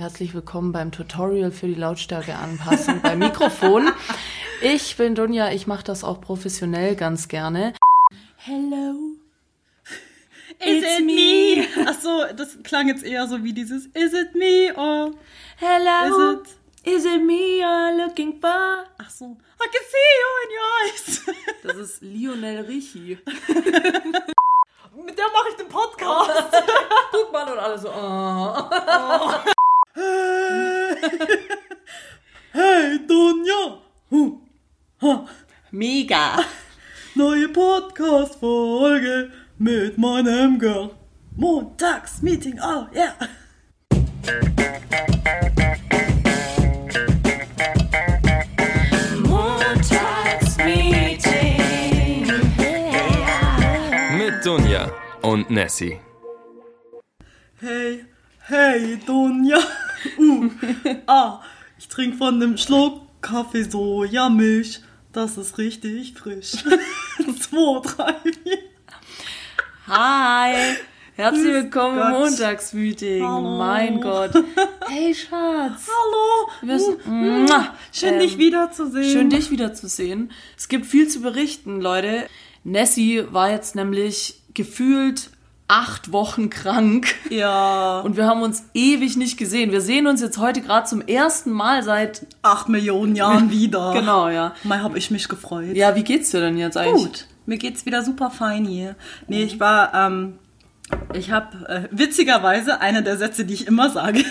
Herzlich willkommen beim Tutorial für die Lautstärkeanpassung beim Mikrofon. Ich bin Dunja, ich mache das auch professionell ganz gerne. Hello. Is it me? Ach so, das klang jetzt eher so wie dieses Is it me or Hello. is it Is it me you're looking for? Ach so, I can see you in your eyes. Das ist Lionel Richie. Mit der mache ich den Podcast. Guck mal und alle so. Oh. Hey Dunja. Huh. Ha. Mega. Neue Podcast Folge mit meinem Girl. Montagsmeeting. Oh yeah. Montagsmeeting. Mit Dunja und Nessie. Hey, hey, Donja. Uh, ah, ich trinke von einem Schluck Kaffee Sojamilch. Das ist richtig frisch. Zwei, drei, vier. Hi. Herzlich Grüß willkommen im. Montagsmeeting. Hallo. Mein Gott. Hey Schatz. Hallo. Wir Uh, uh, Mua. Schön, Ähm, dich wiederzusehen. Schön, dich wiederzusehen. Es gibt viel zu berichten, Leute. Nessie war jetzt nämlich gefühlt acht Wochen krank. Ja, Und wir haben uns ewig nicht gesehen. Wir sehen uns jetzt heute gerade zum ersten Mal seit. acht Millionen Jahren wieder. Genau, ja. Mal habe ich mich gefreut. Ja, wie geht's dir denn jetzt eigentlich? Gut, mir geht's wieder super fein hier. Nee, ich war, ähm, ich habe äh, witzigerweise einer der Sätze, die ich immer sage.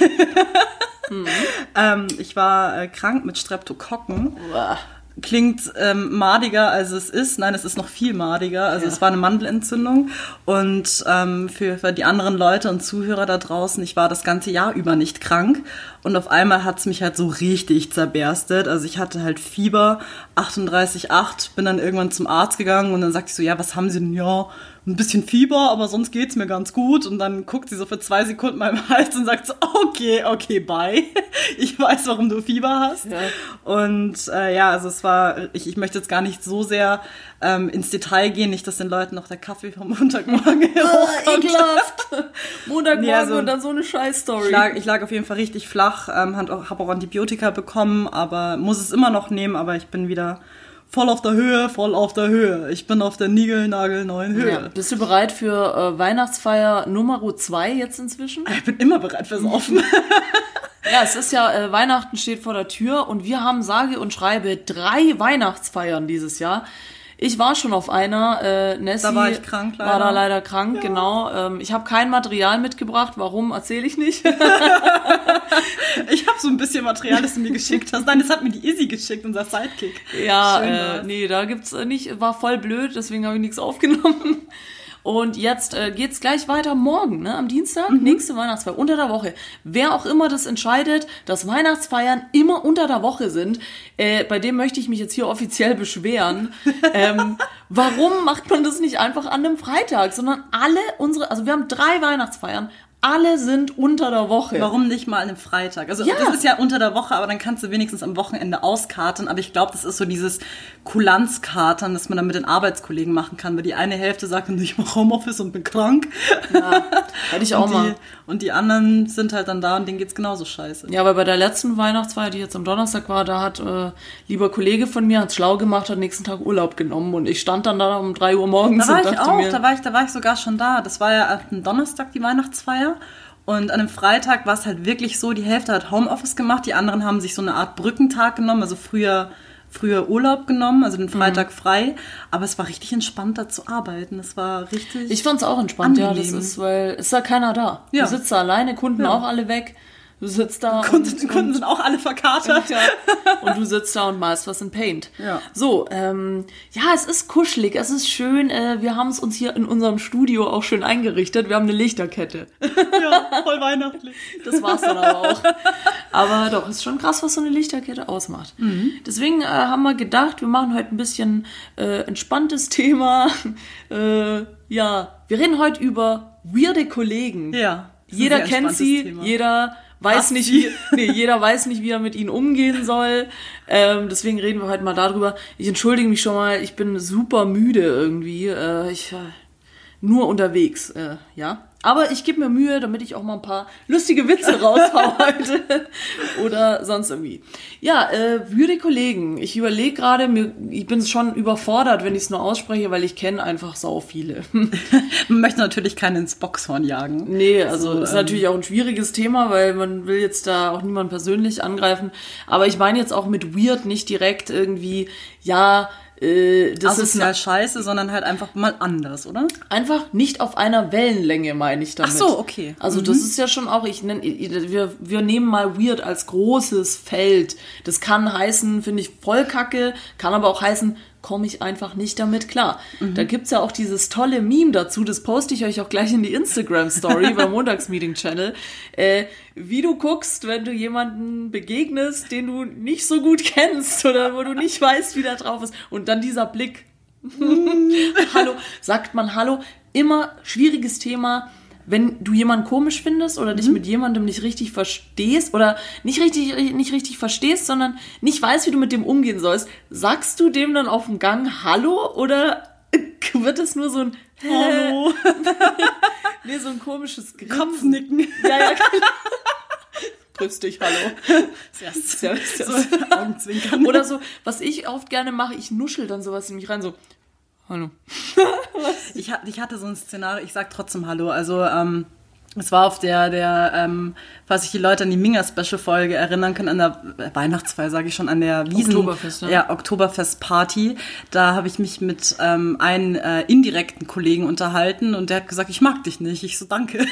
ähm, ich war äh, krank mit Streptokokken. Uah. Klingt ähm, madiger, als es ist. Nein, es ist noch viel madiger. Also es war eine Mandelentzündung. Und ähm, für, für die anderen Leute und Zuhörer da draußen, ich war das ganze Jahr über nicht krank. Und auf einmal hat's mich halt so richtig zerberstet. Also ich hatte halt Fieber, 38,8, bin dann irgendwann zum Arzt gegangen und dann sagte ich so, ja, was haben Sie denn? Ja, ein bisschen Fieber, aber sonst geht's mir ganz gut. Und dann guckt sie so für zwei Sekunden meinem Hals und sagt so, okay, okay, bye. Ich weiß, warum du Fieber hast. Ja. Und äh, ja, also es war, ich, ich möchte jetzt gar nicht so sehr ähm, ins Detail gehen, nicht, dass den Leuten noch der Kaffee vom Montagmorgen hochkommt. Ekelhaft. Montagmorgen Nee, also- und dann so eine Scheißstory. Ich lag, ich lag auf jeden Fall richtig flach, ähm, habe auch, hab auch Antibiotika bekommen, aber muss es immer noch nehmen, aber ich bin wieder voll auf der Höhe, voll auf der Höhe. Ich bin auf der niegelnagelneuen Höhe. Ja. Bist du bereit für äh, Weihnachtsfeier Nummer 2 jetzt inzwischen? Ich bin immer bereit fürs Offen. Ja, es ist ja, äh, Weihnachten steht vor der Tür und wir haben sage und schreibe drei Weihnachtsfeiern dieses Jahr. Ich war schon auf einer, äh, Nessie Da war ich krank, war da leider. leider krank, genau. Ähm, ich habe kein Material mitgebracht, warum, erzähle ich nicht. Ich habe so ein bisschen Material, das du mir geschickt hast. Nein, das hat mir die Izzy geschickt, unser Sidekick. ja, Schön äh, nee, da gibt's äh, nicht, war voll blöd, deswegen habe ich nichts aufgenommen. Und jetzt äh, geht's gleich weiter morgen, ne? Am Dienstag, Mhm. nächste Weihnachtsfeier, unter der Woche. Wer auch immer das entscheidet, dass Weihnachtsfeiern immer unter der Woche sind, äh, bei dem möchte ich mich jetzt hier offiziell beschweren. ähm, warum macht man das nicht einfach an einem Freitag, sondern alle unsere, also wir haben drei Weihnachtsfeiern, alle sind unter der Woche. Warum nicht mal an einem Freitag? Also Ja. das ist ja unter der Woche, aber dann kannst du wenigstens am Wochenende auskarten. Aber ich glaube, das ist so dieses Kulanzkartern, das man dann mit den Arbeitskollegen machen kann, weil die eine Hälfte sagt, ich mache Homeoffice und bin krank. Hätte ich auch und, mal. die, und die anderen sind halt dann da und denen geht's genauso scheiße. Ja, weil bei der letzten Weihnachtsfeier, die jetzt am Donnerstag war, da hat äh, lieber Kollege von mir, hat schlau gemacht, hat nächsten Tag Urlaub genommen und ich stand dann da um drei Uhr morgens Da war ich auch, da war ich, da war ich sogar schon da. Das war ja am Donnerstag die Weihnachtsfeier. Und an einem Freitag war es halt wirklich so, die Hälfte hat Homeoffice gemacht, die anderen haben sich so eine Art Brückentag genommen, also früher, früher Urlaub genommen, also den Freitag frei. Aber es war richtig entspannt, da zu arbeiten. Es war richtig. ich fand's auch entspannt, ja, das Angenehm. ist, weil ist da keiner da. Ja. Du sitzt da alleine, Kunden Ja. auch alle weg. Du sitzt da Kunden, und, die Kunden sind auch alle verkatert. Ja. Und du sitzt da und malst was in Paint. Ja. So, ähm, ja, es ist kuschelig, es ist schön. Äh, wir haben es uns hier in unserem Studio auch schön eingerichtet. Wir haben eine Lichterkette. ja, voll weihnachtlich. Das war's dann aber auch. Aber doch, ist schon krass, was so eine Lichterkette ausmacht. Deswegen äh, haben wir gedacht, wir machen heute ein bisschen äh, entspanntes Thema. Äh, ja, wir reden heute über weirde Kollegen. Ja. Jeder kennt sie, Thema. jeder weiß Hasst nicht, wie, nee, jeder weiß nicht, wie er mit ihnen umgehen soll. Ähm, deswegen reden wir heute mal darüber. Ich entschuldige mich schon mal, ich bin super müde irgendwie. Äh, ich, äh, nur unterwegs, äh, ja. Aber ich gebe mir Mühe, damit ich auch mal ein paar lustige Witze raushau heute. Oder sonst irgendwie. Ja, äh, würde Kollegen, ich überlege gerade, mir- ich bin schon überfordert, wenn ich es nur ausspreche, weil ich kenne einfach sau viele. Man möchte natürlich keinen ins Boxhorn jagen. Nee, also So, ist ähm, natürlich auch ein schwieriges Thema, weil man will jetzt da auch niemanden persönlich angreifen. Aber ich meine jetzt auch mit weird nicht direkt irgendwie, ja, äh, das ist Asozial scheiße, sondern halt einfach mal anders, oder? einfach nicht auf einer Wellenlänge, meine ich damit. Ach so, okay. Also das ist ja schon auch, ich nenn, wir, wir nehmen mal weird als großes Feld. Das kann heißen, finde ich, voll kacke, kann aber auch heißen, komme ich einfach nicht damit klar. Da gibt's ja auch dieses tolle Meme dazu, das poste ich euch auch gleich in die Instagram-Story beim Montagsmeeting-Channel, äh, wie du guckst, wenn du jemanden begegnest, den du nicht so gut kennst oder wo du nicht weißt, wie der drauf ist. Und dann dieser Blick, Hallo, sagt man Hallo. Immer schwieriges Thema, wenn du jemanden komisch findest oder dich mit jemandem nicht richtig verstehst oder nicht richtig, nicht richtig verstehst, sondern nicht weißt, wie du mit dem umgehen sollst, sagst du dem dann auf dem Gang Hallo oder wird es nur so ein Hallo. Nee, so ein komisches Grinsen. Kopfnicken. Ja, ja, genau. Grüß dich, hallo. Servus, So, servus. Augenzwinkern. Oder so, was ich oft gerne mache, ich nuschel dann sowas in mich rein, so, hallo. Ich, ich hatte so ein Szenario, ich sag trotzdem Hallo. Also, ähm, es war auf der, der, ähm, falls sich die Leute an die Minga-Special-Folge erinnern können, an der Weihnachtsfeier, sage ich schon, an der Wiesen. Oktoberfest, ne? Ja, Oktoberfest-Party. Da habe ich mich mit ähm, einem äh, indirekten Kollegen unterhalten und der hat gesagt, ich mag dich nicht. Ich so, danke.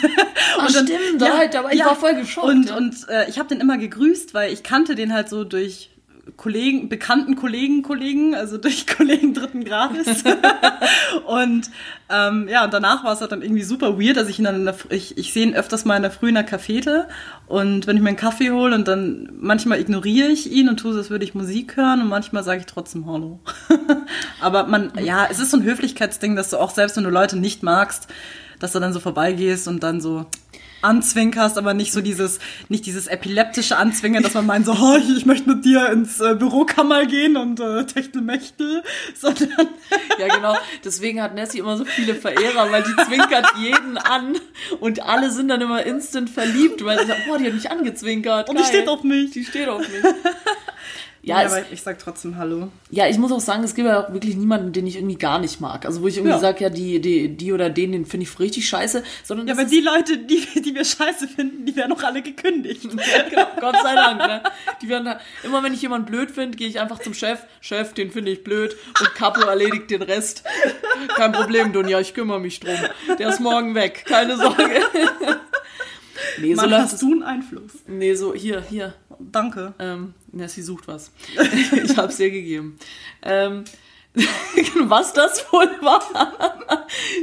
Ach, stimmt, da halt, aber ich war voll geschockt, Und, ja. und äh, ich habe den immer gegrüßt, weil ich kannte den halt so durch Kollegen, bekannten Kollegen, Kollegen, also durch Kollegen dritten Grades. und ähm, ja, und danach war es halt dann irgendwie super weird, dass ich ihn dann in der, ich, ich sehe ihn öfters mal in der Früh in der Cafete und wenn ich mir einen Kaffee hole und dann manchmal ignoriere ich ihn und tue so, als würde ich Musik hören und manchmal sage ich trotzdem Hallo. Aber man, ja, es ist so ein Höflichkeitsding, dass du auch selbst, wenn du Leute nicht magst, dass du dann so vorbeigehst und dann so anzwinkerst, aber nicht so dieses, nicht dieses epileptische Anzwingen, dass man meint so, oh, ich, möchte mit dir ins äh, Bürokammer gehen und äh, Techtelmechtel, sondern Ja, genau. Deswegen hat Nessie immer so viele Verehrer, weil die zwinkert jeden an und alle sind dann immer instant verliebt, weil sie sagen, boah, die hat mich angezwinkert. Und die geil. steht auf mich. Die steht auf mich. ja, Ja, es, aber ich sag trotzdem Hallo. ja, ich muss auch sagen, es gibt ja auch wirklich niemanden, den ich irgendwie gar nicht mag. Also wo ich irgendwie Ja. sage, ja, die, die, die oder den, den finde ich richtig scheiße, sondern Ja, aber die Leute, die, die wir scheiße finden, die werden doch alle gekündigt. Ja, genau, Gott sei Dank, ne? Die werden da, immer wenn ich jemanden blöd finde, gehe ich einfach zum Chef. Chef, den finde ich blöd. Und Capo erledigt den Rest. Kein Problem, Dunja, ich kümmere mich drum. Der ist morgen weg, keine Sorge. Nee, so Mann, hast du einen Einfluss. Nee, so, hier, hier. Danke. Ähm, Nessie sucht was. ich hab's dir gegeben. Ähm, was das wohl war?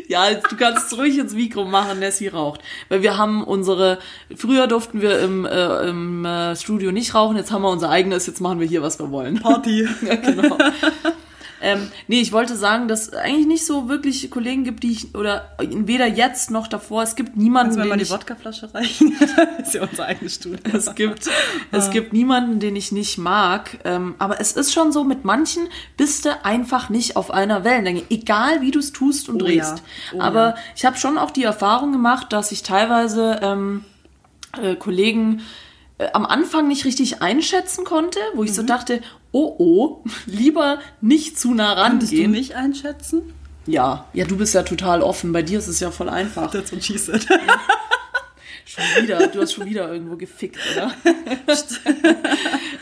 ja, du kannst es ruhig ins Mikro machen, Nessie raucht. Weil wir haben unsere, früher durften wir im, äh, im äh, Studio nicht rauchen, jetzt haben wir unser eigenes, jetzt machen wir hier, was wir wollen. Party. ja, genau. Ähm, nee, ich wollte sagen, dass es eigentlich nicht so wirklich Kollegen gibt, die ich, oder weder jetzt noch davor, es gibt niemanden, Kannst mir mal den die ich, Wodkaflasche reichen? das ist ja unser eigenes Studio. es gibt, es gibt niemanden, den ich nicht mag. Ähm, aber es ist schon so, mit manchen bist du einfach nicht auf einer Wellenlänge. Egal wie du es tust und Oh drehst. ja. Oh aber ja. ich habe schon auch die Erfahrung gemacht, dass ich teilweise ähm, äh, Kollegen äh, am Anfang nicht richtig einschätzen konnte, wo ich Mhm. so dachte, oh oh, lieber nicht zu nah Kannst du rangehen. mich einschätzen? Ja, ja, du bist ja total offen. Bei dir ist es ja voll einfach. That's what she said. Schon wieder, du hast schon wieder irgendwo gefickt, oder?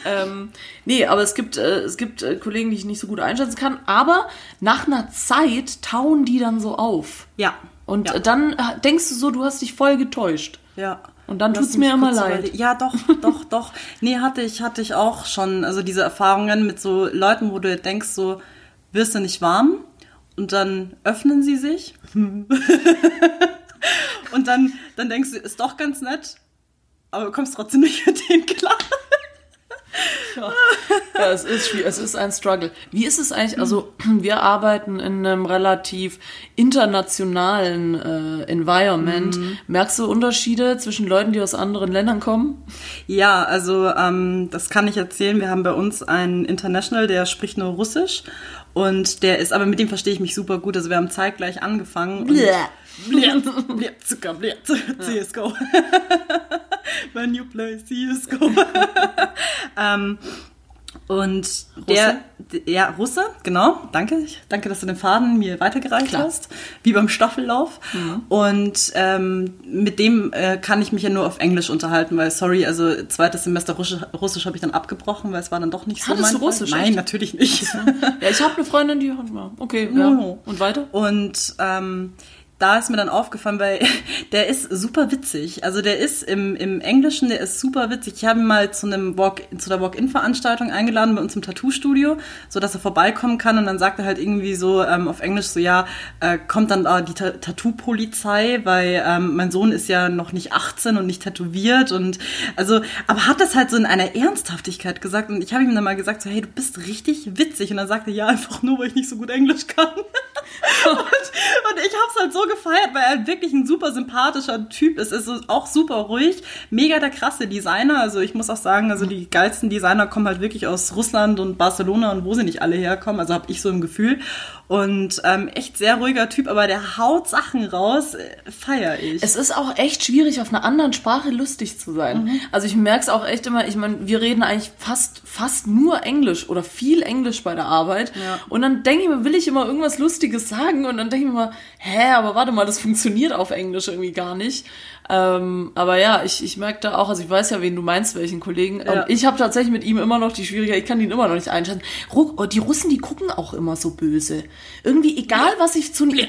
ähm, nee, aber es gibt, äh, es gibt äh, Kollegen, die ich nicht so gut einschätzen kann, aber nach einer Zeit tauen die dann so auf. Ja. Und ja. äh, dann äh, denkst du so, du hast dich voll getäuscht. Ja. Und dann Lass tut's mir immer leid. Ja, doch, doch, doch. Nee, hatte ich, hatte ich auch schon. Also diese Erfahrungen mit so Leuten, wo du denkst, so, wirst du nicht warm? Und dann öffnen sie sich. Und dann, dann denkst du, ist doch ganz nett, aber du kommst trotzdem nicht mit denen klar. Ja, es ist schwierig, es ist ein Struggle. Wie ist es eigentlich, also wir arbeiten in einem relativ internationalen äh, Environment. Merkst du Unterschiede zwischen Leuten, die aus anderen Ländern kommen? Ja, also ähm, das kann ich erzählen. Wir haben bei uns einen International, der spricht nur Russisch Und der ist, aber mit dem verstehe ich mich super gut. Also wir haben zeitgleich angefangen. Bleh. Blät, blät, Zucker, blät, CSGO. When you play CSGO. ähm, und der, d- ja, Russe, genau, danke. Danke, dass du den Faden mir weitergereicht Klar. hast, wie beim Staffellauf. Und ähm, mit dem äh, kann ich mich ja nur auf Englisch unterhalten, weil, sorry, also zweites Semester Russisch, Russisch habe ich dann abgebrochen, weil es war dann doch nicht so Hattest mein du. Russisch, Nein, echt? natürlich nicht. Ja, ich habe eine Freundin, die hat mal. Okay, ja. Oh. Und weiter? Und ähm, da ist mir dann aufgefallen, weil der ist super witzig. Also der ist im, im Englischen, der ist super witzig. Ich habe ihn mal zu einem Walk, zu der Walk-In-Veranstaltung eingeladen bei uns im Tattoo-Studio, so dass er vorbeikommen kann. Und dann sagt er halt irgendwie so ähm, auf Englisch so, ja, äh, kommt dann da die Ta Tattoo-Polizei, weil ähm, mein Sohn ist ja noch nicht 18 und nicht tätowiert. Und also, aber hat das halt so in einer Ernsthaftigkeit gesagt. Und ich habe ihm dann mal gesagt, so, hey, du bist richtig witzig. Und dann sagte er, ja, einfach nur, weil ich nicht so gut Englisch kann. Und, und ich habe es halt so gefeiert, weil er wirklich ein super sympathischer Typ ist. Ist so auch super ruhig, mega der krasse Designer. Also ich muss auch sagen, also die geilsten Designer kommen halt wirklich aus Russland und Barcelona und wo sie nicht alle herkommen. Also habe ich so im Gefühl. Und ähm, echt sehr ruhiger Typ, aber der haut Sachen raus, äh, feier ich. Es ist auch echt schwierig, auf einer anderen Sprache lustig zu sein. Mhm. Also ich merke es auch echt immer, ich meine, wir reden eigentlich fast, fast nur Englisch oder viel Englisch bei der Arbeit. Ja. Und dann denke ich mir, will ich immer irgendwas Lustiges sagen und dann denke ich mir mal, hä, aber warte mal, das funktioniert auf Englisch irgendwie gar nicht. Ähm, aber ja, ich, ich merke da auch, also ich weiß ja, wen du meinst, welchen Kollegen. Ja. Und ich habe tatsächlich mit ihm immer noch die Schwierigkeit, ich kann ihn immer noch nicht einschätzen. Oh, die Russen, die gucken auch immer so böse. Irgendwie egal, was ich zu nee,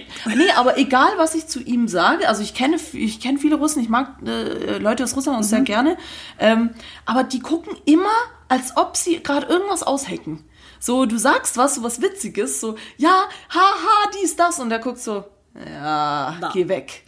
aber egal, was ich zu ihm sage. Also ich kenne ich kenne viele Russen, ich mag äh, Leute aus Russland auch sehr gerne. Ähm, aber die gucken immer, als ob sie gerade irgendwas aushacken. So, du sagst was, so was Witziges, so, ja, haha, dies, das, und der guckt so, ja, geh weg.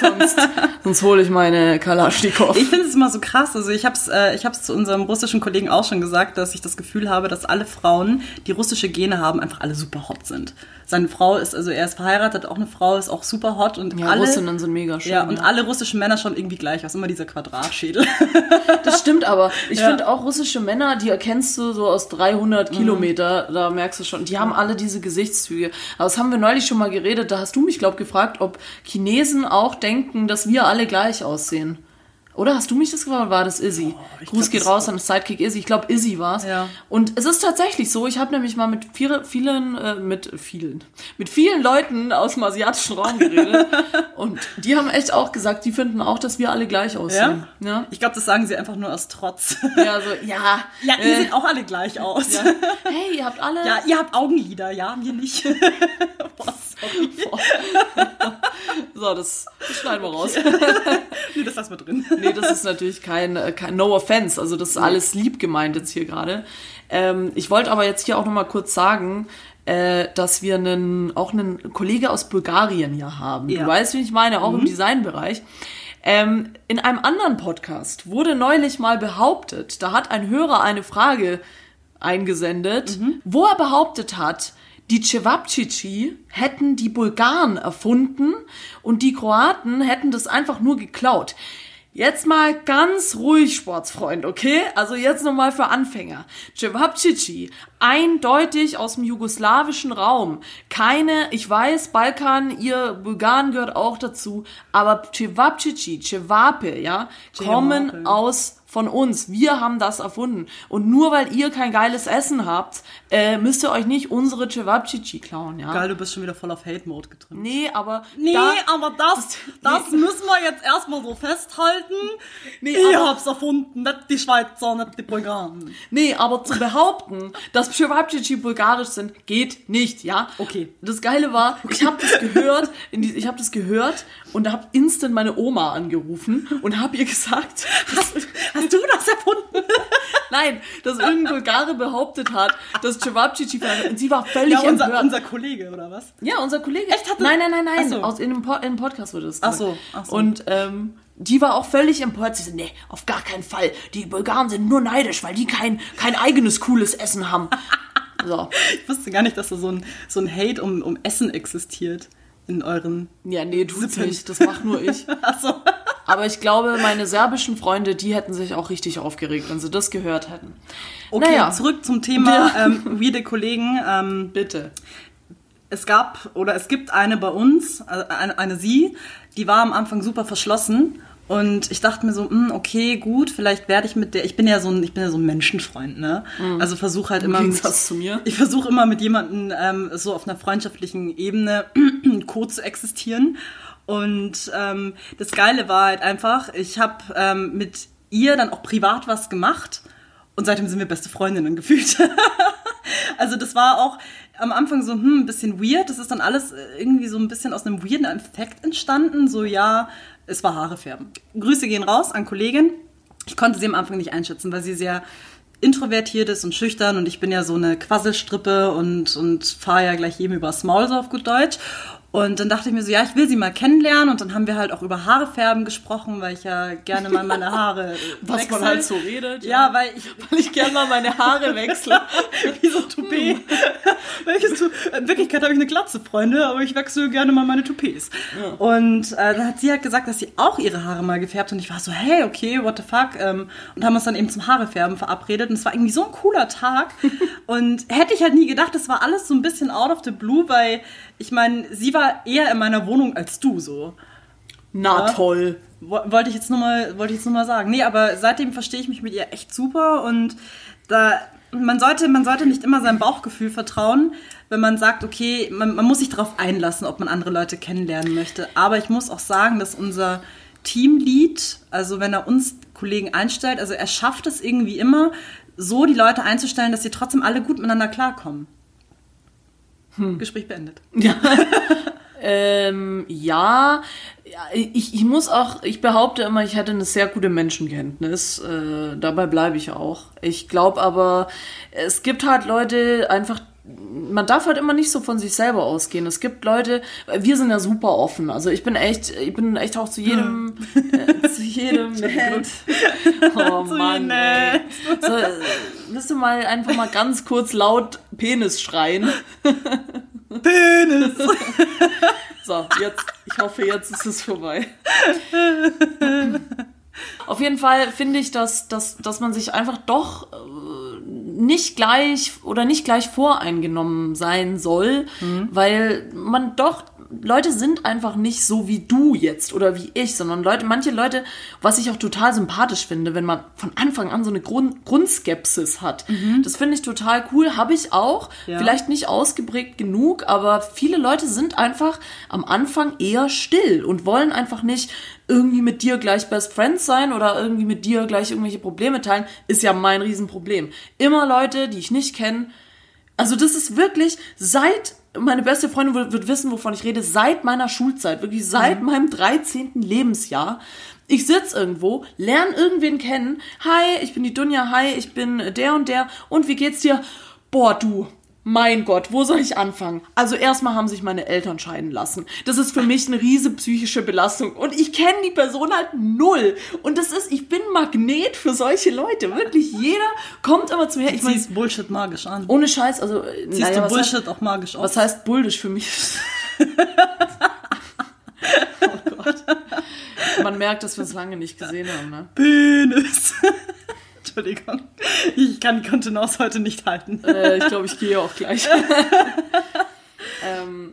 sonst sonst hole ich meine Kalaschnikow. Ich finde es immer so krass. Also ich habe es äh, ich hab's zu unserem russischen Kollegen auch schon gesagt, dass ich das Gefühl habe, dass alle Frauen, die russische Gene haben, einfach alle super hot sind. Seine Frau ist, also er ist verheiratet, auch eine Frau, ist auch super hot und ja, alle... Russinnen sind mega schön. ja, und alle russischen Männer schauen irgendwie gleich aus. Immer dieser Quadratschädel. Das stimmt aber. Ich Ja. finde auch russische Männer, die erkennst du so aus 300 Mhm. Kilometer, da merkst du schon, die haben alle diese Gesichtszüge. Aber das haben wir neulich schon mal geredet, da hast du mich, glaub gefragt, ob Chinesen auch denken, dass wir alle gleich aussehen. Oder hast du mich das gefragt? War das Izzy? ich Gruß glaub, geht raus an Sidekick Izzy. Ich glaube, Izzy war's. Ja. Und es ist tatsächlich so, ich habe nämlich mal mit viele, vielen, äh, mit vielen, mit vielen Leuten aus dem asiatischen Raum geredet. und die haben echt auch gesagt, die finden auch, dass wir alle gleich aussehen. Ja. Ich glaube, das sagen sie einfach nur aus Trotz. Ja, so, ja. Ja, ihr äh, seht auch alle gleich aus. ja. Hey, ihr habt alle. Ja, ihr habt Augenlider, ja, wir nicht. Boah, sorry. So, das, das schneiden wir raus. Nee, das lassen wir drin. nee, das ist natürlich kein, äh, kein No Offense. Also, das ist alles lieb gemeint jetzt hier gerade. Ähm, ich wollte aber jetzt hier auch nochmal kurz sagen, äh, dass wir einen, auch einen Kollege aus Bulgarien hier haben. Ja. Du weißt, wie ich meine, auch im Designbereich. Ähm, in einem anderen Podcast wurde neulich mal behauptet, da hat ein Hörer eine Frage eingesendet, wo er behauptet hat, die Cevapcici hätten die Bulgaren erfunden und die Kroaten hätten das einfach nur geklaut. Jetzt mal ganz ruhig, Sportsfreund, okay? Also jetzt nochmal für Anfänger. Cevapcici, eindeutig aus dem jugoslawischen Raum. Keine, ich weiß, Balkan, ihr Bulgaren gehört auch dazu, aber Cevapcici, Cevape, ja, kommen aus von uns. Wir haben das erfunden. Und nur weil ihr kein geiles Essen habt, äh, müsst ihr euch nicht unsere Cevapcici klauen, ja? Geil, du bist schon wieder voll auf Hate-Mode getrimmt. Nee, aber Nee, da, aber das, das müssen wir jetzt erstmal so festhalten. Nee, Ihr aber- habt's erfunden, nicht die Schweizer, nicht die Bulgaren. Nee, aber zu behaupten, dass Cevapcici bulgarisch sind, geht nicht, ja? Okay. Das Geile war, ich habe das gehört, in die, ich habe das gehört und habe instant meine Oma angerufen und habe ihr gesagt, Hast, hast du das erfunden? nein, dass irgendein Bulgare behauptet hat, dass Cevapcici und sie war völlig Ja, unser, empört. unser Kollege, oder was? Ja, unser Kollege. Echt? Hat er- nein, nein, nein, nein. Ach so. Aus, in, einem po in einem Podcast wurde das Ach gesagt. so, ach so. Und ähm, die war auch völlig empört. Sie so, nee, auf gar keinen Fall. Die Bulgaren sind nur neidisch, weil die kein, kein eigenes cooles Essen haben. So. Ich wusste gar nicht, dass da so ein, so ein Hate um, um Essen existiert in euren. Ja, nee, tut's Sippen. nicht. Das mach nur ich. Achso. Aber ich glaube, meine serbischen Freunde, die hätten sich auch richtig aufgeregt, wenn sie das gehört hätten. Okay, Naja. zurück zum Thema ähm, weirde Kollegen. Ähm, Bitte. es gab oder es gibt eine bei uns, äh, eine, eine sie, die war am Anfang super verschlossen. Und ich dachte mir so, hm, okay, gut, vielleicht werde ich mit der, ich bin ja so ein, ich bin ja so ein Menschenfreund, ne? Also versuche halt immer mit, zu mir. ich versuche immer mit jemandem ähm, so auf einer freundschaftlichen Ebene co zu existieren. Und ähm, das Geile war halt einfach, ich habe ähm, mit ihr dann auch privat was gemacht und seitdem sind wir beste Freundinnen gefühlt. also das war auch am Anfang so hm, ein bisschen weird. Das ist dann alles irgendwie so ein bisschen aus einem weirden Effekt entstanden. So ja, es war Haare färben. Grüße gehen raus an Kollegin. Ich konnte sie am Anfang nicht einschätzen, weil sie sehr introvertiert ist und schüchtern und ich bin ja so eine Quasselstrippe und, und fahre ja gleich jedem übers Maul, so auf gut Deutsch. Und dann dachte ich mir so, ja, ich will sie mal kennenlernen und dann haben wir halt auch über Haarefärben gesprochen, weil ich ja gerne mal meine Haare Was wechsel. man halt so redet. Ja, weil ich, weil ich gerne mal meine Haare wechsle. wie so ein Toupet. Welches In Wirklichkeit habe ich eine Glatze, Freunde, aber ich wechsle gerne mal meine Toupets. Und äh, dann hat sie halt gesagt, dass sie auch ihre Haare mal gefärbt und ich war so, hey, okay, what the fuck? Ähm, und haben uns dann eben zum Haarefärben verabredet und es war irgendwie so ein cooler Tag. und hätte ich halt nie gedacht, das war alles so ein bisschen out of the blue, weil ich meine, sie war eher in meiner Wohnung als du so. Na Ja. toll. Wo- Wollte ich jetzt nur mal, wollte ich jetzt nur mal sagen. Nee, aber seitdem verstehe ich mich mit ihr echt super und da, man sollte, man sollte nicht immer seinem Bauchgefühl vertrauen, wenn man sagt, okay, man, man muss sich darauf einlassen, ob man andere Leute kennenlernen möchte. Aber ich muss auch sagen, dass unser Teamlead, also wenn er uns Kollegen einstellt, also er schafft es irgendwie immer, so die Leute einzustellen, dass sie trotzdem alle gut miteinander klarkommen. Gespräch beendet. Ähm, ja, Ja, ich, ich muss auch, ich behaupte immer, ich hätte eine sehr gute Menschenkenntnis. Äh, dabei bleibe ich auch. Ich glaube aber, es gibt halt Leute einfach, man darf halt immer nicht so von sich selber ausgehen. Es gibt Leute, wir sind ja super offen. Also ich bin echt, ich bin echt auch zu jedem, äh, zu jedem nett. Oh Mann. Ey. So, äh, willst du mal einfach mal ganz kurz laut Penis schreien? Penis! So, jetzt, ich hoffe, jetzt ist es vorbei. Auf jeden Fall finde ich, dass, dass, dass man sich einfach doch äh, nicht gleich oder nicht gleich voreingenommen sein soll, weil man doch Leute sind einfach nicht so wie du jetzt oder wie ich, sondern Leute, manche Leute, was ich auch total sympathisch finde, wenn man von Anfang an so eine Grund, Grundskepsis hat. Das finde ich total cool, habe ich auch. Ja. Vielleicht nicht ausgeprägt genug, aber viele Leute sind einfach am Anfang eher still und wollen einfach nicht irgendwie mit dir gleich Best Friends sein oder irgendwie mit dir gleich irgendwelche Probleme teilen, ist ja mein Riesenproblem. Immer Leute, die ich nicht kenne, also das ist wirklich seit, meine beste Freundin wird, wird wissen, wovon ich rede, seit meiner Schulzeit, wirklich seit meinem 13. Lebensjahr. Ich sitz irgendwo, lerne irgendwen kennen. Hi, ich bin die Dunja, hi, ich bin der und der. Und wie geht's dir? Boah, du, mein Gott, wo soll ich anfangen? Also erstmal haben sich meine Eltern scheiden lassen. Das ist für mich eine riese psychische Belastung. Und ich kenne die Person halt null. Und das ist, ich bin Magnet für solche Leute. Wirklich, jeder kommt immer zu mir. Ich meine, Bullshit magisch an. ohne Scheiß, also äh, Ziehst naja, du Bullshit Heißt, auch magisch auf. was heißt bullisch für mich? oh Gott. Man merkt, dass wir es lange nicht gesehen haben, ne? Penis. Entschuldigung. Ich kann die Kontenance heute nicht halten. Äh, ich glaube, ich gehe auch gleich. ähm,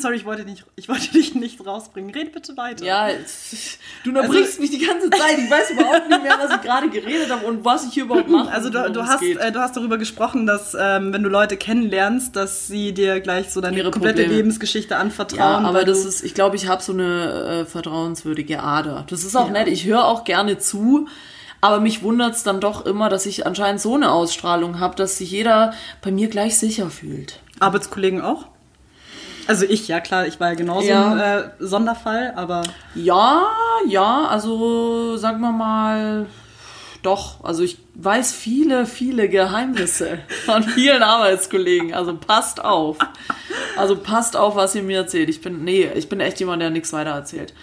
Sorry, ich wollte, nicht, ich wollte dich nicht rausbringen. Red bitte weiter. ja, du unterbrichst mich die ganze Zeit. Ich weiß überhaupt nicht mehr, was ich gerade geredet habe und was ich hier überhaupt mache. Also du, du, hast, äh, du hast darüber gesprochen, dass ähm, wenn du Leute kennenlernst, dass sie dir gleich so deine Ihre komplette Probleme. Lebensgeschichte Ja, anvertrauen. aber weil das ist, ich glaube, ich habe so eine äh, vertrauenswürdige Ader. Das ist auch nett. Ich höre auch gerne zu, aber mich wundert's dann doch immer, dass ich anscheinend so eine Ausstrahlung habe, dass sich jeder bei mir gleich sicher fühlt. Arbeitskollegen auch? Also ich, ja klar, ich war ja genauso Ja. ein äh, Sonderfall, aber Ja, ja, also sagen wir mal, doch. Also ich weiß viele, viele Geheimnisse von vielen Arbeitskollegen. Also passt auf. Also passt auf, was ihr mir erzählt. Ich bin, nee, ich bin echt jemand, der nichts weiter erzählt.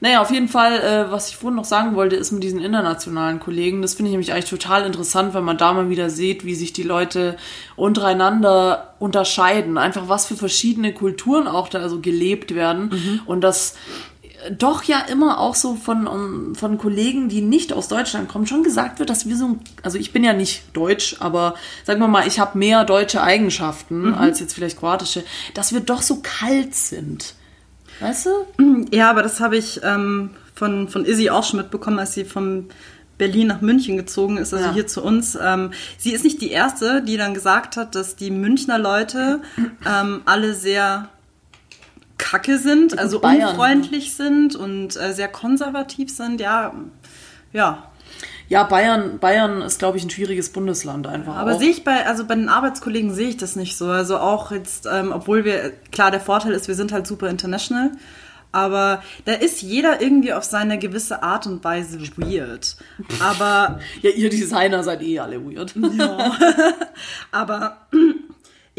Naja, auf jeden Fall, äh, was ich vorhin noch sagen wollte, ist mit diesen internationalen Kollegen. Das finde ich nämlich eigentlich total interessant, wenn man da mal wieder sieht, wie sich die Leute untereinander unterscheiden. Einfach was für verschiedene Kulturen auch da so gelebt werden. Und das doch ja immer auch so von, um, von Kollegen, die nicht aus Deutschland kommen, schon gesagt wird, dass wir so, also ich bin ja nicht deutsch, aber sagen wir mal, ich habe mehr deutsche Eigenschaften als jetzt vielleicht kroatische, dass wir doch so kalt sind. Weißt du? Ja, aber das habe ich ähm, von, von Izzy auch schon mitbekommen, als sie von Berlin nach München gezogen ist, also Ja. hier zu uns. Ähm, sie ist nicht die Erste, die dann gesagt hat, dass die Münchner Leute ähm, alle sehr kacke sind, also Bayern. unfreundlich sind und äh, sehr konservativ sind. Ja, ja. Ja, Bayern, Bayern ist, glaube ich, ein schwieriges Bundesland einfach. Aber auch. sehe ich bei, also bei den Arbeitskollegen sehe ich das nicht so. Also auch jetzt, ähm, obwohl wir, klar, der Vorteil ist, wir sind halt super international. Aber da ist jeder irgendwie auf seine gewisse Art und Weise weird. Aber, Ja, ihr Designer seid eh alle weird. aber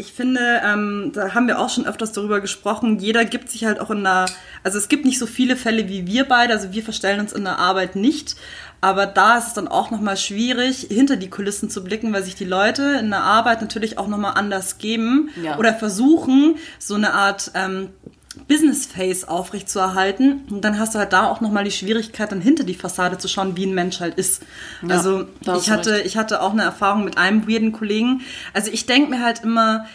ich finde, ähm, da haben wir auch schon öfters darüber gesprochen, jeder gibt sich halt auch in einer, also es gibt nicht so viele Fälle wie wir beide, also wir verstellen uns in der Arbeit nicht. Aber da ist es dann auch nochmal schwierig, hinter die Kulissen zu blicken, weil sich die Leute in der Arbeit natürlich auch nochmal anders geben Ja. oder versuchen, so eine Art ähm, Business Face aufrechtzuerhalten. Und dann hast du halt da auch nochmal die Schwierigkeit, dann hinter die Fassade zu schauen, wie ein Mensch halt ist. Ja, also ich hatte, recht. ich hatte auch eine Erfahrung mit einem weirden Kollegen. Also ich denke mir halt immer,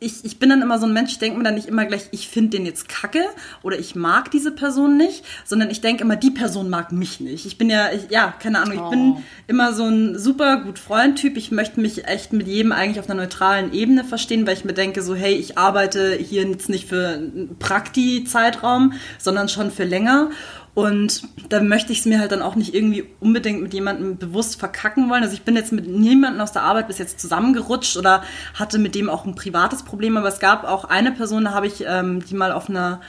ich, ich bin dann immer so ein Mensch, ich denke mir dann nicht immer gleich, ich finde den jetzt kacke oder ich mag diese Person nicht, sondern ich denke immer, die Person mag mich nicht. Ich bin ja, ich, ja, keine Ahnung, ich bin Oh. immer so ein super gut Freund-Typ. Ich möchte mich echt mit jedem eigentlich auf einer neutralen Ebene verstehen, weil ich mir denke, so, hey, ich arbeite hier jetzt nicht für einen Prakti-Zeitraum, sondern schon für länger. Und da möchte ich es mir halt dann auch nicht irgendwie unbedingt mit jemandem bewusst verkacken wollen. Also ich bin jetzt mit niemandem aus der Arbeit bis jetzt zusammengerutscht oder hatte mit dem auch ein privates Problem. Aber es gab auch eine Person, da habe ich ähm, die mal auf einer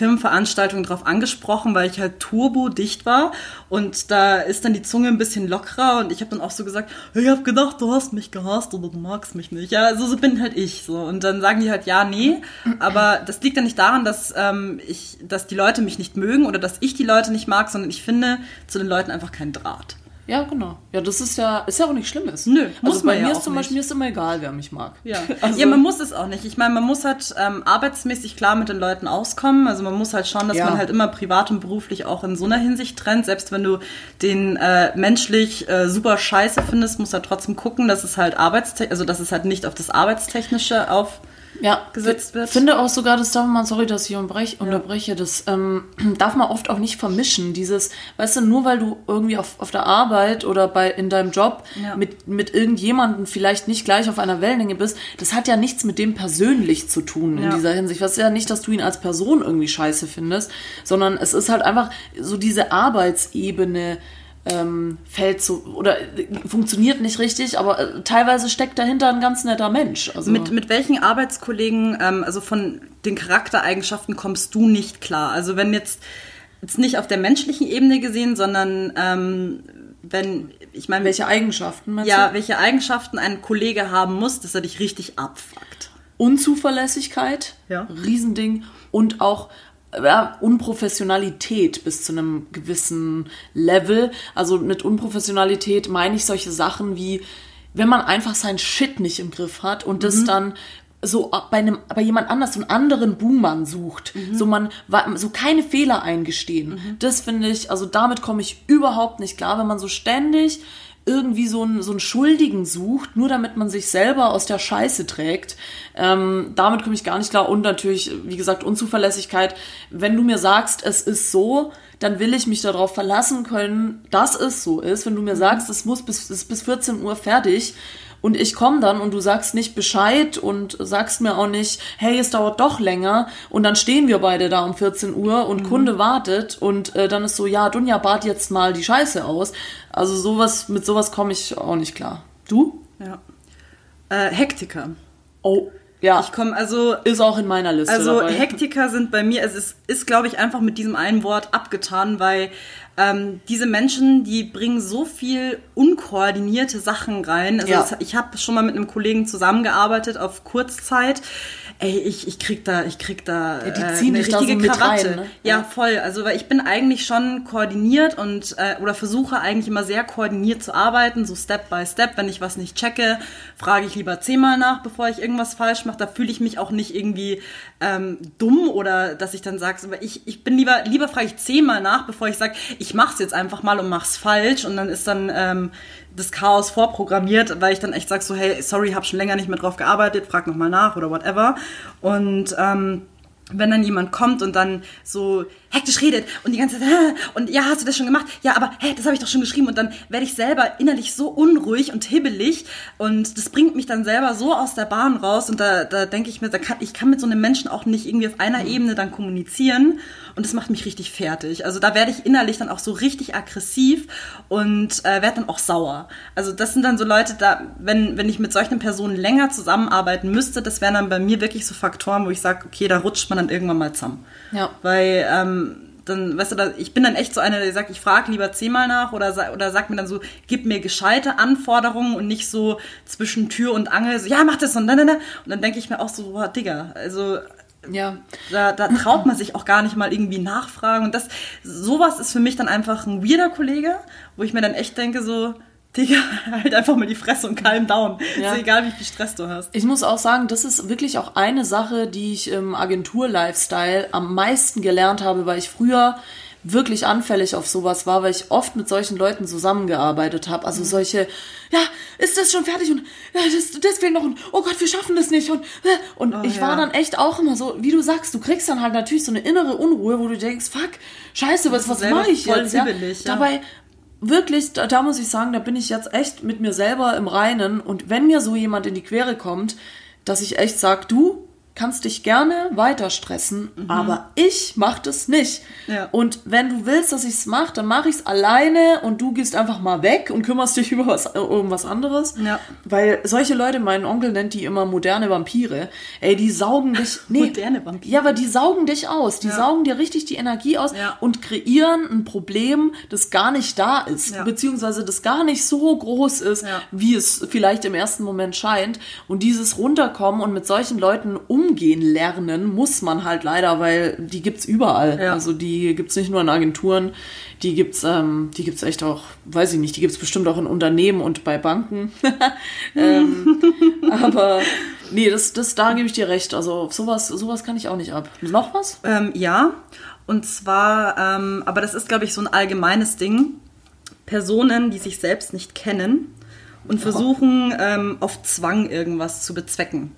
Firmenveranstaltung drauf angesprochen, weil ich halt turbo dicht war und da ist dann die Zunge ein bisschen lockerer und ich habe dann auch so gesagt, ich habe gedacht, du hast mich gehasst oder du magst mich nicht. Ja, so, so bin halt ich so und dann sagen die halt ja, nee, aber das liegt dann nicht daran, dass ähm, ich, dass die Leute mich nicht mögen oder dass ich die Leute nicht mag, sondern ich finde zu den Leuten einfach keinen Draht. Ja, genau. Ja, das ist ja, ist ja auch nicht Schlimmes. Nö, muss also man bei ja mir auch ist zum nicht. Beispiel, mir ist immer egal, wer mich mag. Ja. Also, ja, man muss es auch nicht. Ich meine, man muss halt ähm, arbeitsmäßig klar mit den Leuten auskommen. Also man muss halt schauen, dass Ja. man halt immer privat und beruflich auch in so einer Hinsicht trennt. Selbst wenn du den äh, menschlich äh, super scheiße findest, musst du halt trotzdem gucken, dass es halt arbeitstechnisch, also dass es halt nicht auf das Arbeitstechnische auf ja, gesetzt wird. Ich finde auch sogar, das darf man, sorry, dass ich unterbrech, unterbreche, das ähm, darf man oft auch nicht vermischen. Dieses, weißt du, nur weil du irgendwie auf, auf der Arbeit oder bei in deinem Job Ja. mit, mit irgendjemandem vielleicht nicht gleich auf einer Wellenlänge bist, das hat ja nichts mit dem persönlich zu tun in Ja. dieser Hinsicht. Was ist ja nicht, dass du ihn als Person irgendwie scheiße findest, sondern es ist halt einfach so diese Arbeitsebene ähm, fällt so oder äh, funktioniert nicht richtig, aber äh, teilweise steckt dahinter ein ganz netter Mensch. Also, Mit, mit welchen Arbeitskollegen, ähm, also von den Charaktereigenschaften kommst du nicht klar? Also wenn jetzt, jetzt nicht auf der menschlichen Ebene gesehen, sondern ähm, wenn, ich meine, welche Eigenschaften meinst ja, du? welche Eigenschaften ein Kollege haben muss, dass er dich richtig abfuckt. Unzuverlässigkeit, Ja. Riesending und auch ja, Unprofessionalität bis zu einem gewissen Level. Also mit Unprofessionalität meine ich solche Sachen wie, wenn man einfach sein Shit nicht im Griff hat und das dann so bei einem bei jemand anders so einen anderen Buhmann sucht, so man so keine Fehler eingestehen. Das finde ich, also damit komme ich überhaupt nicht klar, wenn man so ständig irgendwie so einen, so einen Schuldigen sucht, nur damit man sich selber aus der Scheiße trägt. Ähm, damit komme ich gar nicht klar. Und natürlich, wie gesagt, Unzuverlässigkeit. Wenn du mir sagst, es ist so, dann will ich mich darauf verlassen können, dass es so ist. Wenn du mir sagst, es muss bis, es ist bis 14 Uhr fertig und ich komme dann und du sagst nicht Bescheid und sagst mir auch nicht, hey, es dauert doch länger und dann stehen wir beide da um 14 Uhr und Kunde wartet und äh, dann ist so, ja, Dunja, bad jetzt mal die Scheiße aus. Also sowas, mit sowas komme ich auch nicht klar. Du? Ja. Äh, Hektiker. Oh, ja. Ich komme also ist auch in meiner Liste Also dabei. Hektiker sind bei mir, also es ist, glaube ich, einfach mit diesem einen Wort abgetan, weil ähm, diese Menschen, die bringen so viel unkoordinierte Sachen rein. Also Ja. das, ich habe schon mal mit einem Kollegen zusammengearbeitet auf Kurzzeit. Ey, ich, ich krieg da, ich krieg da Ja, die äh, ziehen eine dich da so richtige Krawatte. rein, ne? Ja, Ja. voll. Also weil ich bin eigentlich schon koordiniert und äh, oder versuche eigentlich immer sehr koordiniert zu arbeiten, so Step by Step. Wenn ich was nicht checke, frage ich lieber zehnmal nach, bevor ich irgendwas falsch mache. Da fühle ich mich auch nicht irgendwie ähm, dumm oder dass ich dann sage, aber ich, ich bin lieber, lieber frage ich zehnmal nach, bevor ich sage, ich mach's jetzt einfach mal und mach's falsch und dann ist dann ähm, das Chaos vorprogrammiert, weil ich dann echt sage so, hey, sorry, hab schon länger nicht mehr drauf gearbeitet, frag nochmal nach oder whatever. Und ähm, wenn dann jemand kommt und dann so hektisch redet und die ganze Zeit, "Hä? und ja, hast du das schon gemacht? Ja, aber hä, das habe ich doch schon geschrieben und dann werde ich selber innerlich so unruhig und hibbelig und das bringt mich dann selber so aus der Bahn raus und da, da denke ich mir, da kann, ich kann mit so einem Menschen auch nicht irgendwie auf einer Ebene dann kommunizieren und das macht mich richtig fertig. Also da werde ich innerlich dann auch so richtig aggressiv und äh, werde dann auch sauer. Also das sind dann so Leute, da, wenn, wenn ich mit solchen Personen länger zusammenarbeiten müsste, das wären dann bei mir wirklich so Faktoren, wo ich sage, okay, da rutscht man dann irgendwann mal zusammen. Ja. Weil ähm, dann, weißt du, ich bin dann echt so einer, der sagt, ich frage lieber zehnmal nach oder, oder sagt mir dann so, gib mir gescheite Anforderungen und nicht so zwischen Tür und Angel, so, ja, mach das und dann, dann, dann. Und dann denke ich mir auch so, boah, Digga, also Ja. da, da traut man sich auch gar nicht mal irgendwie nachfragen. Und das, sowas ist für mich dann einfach ein weirder Kollege, wo ich mir dann echt denke, so, Digga, halt einfach mal die Fresse und calm down. Ja. Ist egal, wie viel Stress du hast. Ich muss auch sagen, das ist wirklich auch eine Sache, die ich im Agentur-Lifestyle am meisten gelernt habe, weil ich früher wirklich anfällig auf sowas war, weil ich oft mit solchen Leuten zusammengearbeitet habe. Also solche, ja, ist das schon fertig und ja, das, das fehlt noch und oh Gott, wir schaffen das nicht und äh, und Oh, ich war ja. dann echt auch immer so, wie du sagst, du kriegst dann halt natürlich so eine innere Unruhe, wo du denkst, fuck, scheiße, was, was mache ich jetzt? Ja? hibbelig, ja. Dabei wirklich, da, da muss ich sagen, da bin ich jetzt echt mit mir selber im Reinen. Und wenn mir so jemand in die Quere kommt, dass ich echt sage, du kannst dich gerne weiter stressen, aber ich mach das nicht. Mhm. Ja. Und wenn du willst, dass ich es mache, dann mache ich es alleine und du gehst einfach mal weg und kümmerst dich über was, um was anderes. Ja. Weil solche Leute, mein Onkel nennt die immer moderne Vampire. Ey, die saugen dich. Nee, Moderne Vampire. Ja, aber die saugen dich aus. Die Ja. saugen dir richtig die Energie aus und kreieren ein Problem, das gar nicht da ist, beziehungsweise das gar nicht so groß ist, wie es vielleicht im ersten Moment scheint. Und dieses Runterkommen und mit solchen Leuten umgehen lernen, muss man halt leider, weil die gibt's überall. Ja. Also die gibt's nicht nur in Agenturen, die gibt's, ähm, die gibt's echt auch, weiß ich nicht, die gibt's bestimmt auch in Unternehmen und bei Banken. ähm, aber nee, das, das, da gebe ich dir recht. Also auf sowas, sowas kann ich auch nicht ab. Noch was? Ähm, ja, und zwar, ähm, aber das ist, glaube ich, so ein allgemeines Ding. Personen, die sich selbst nicht kennen und versuchen, ähm, auf Zwang irgendwas zu bezwecken.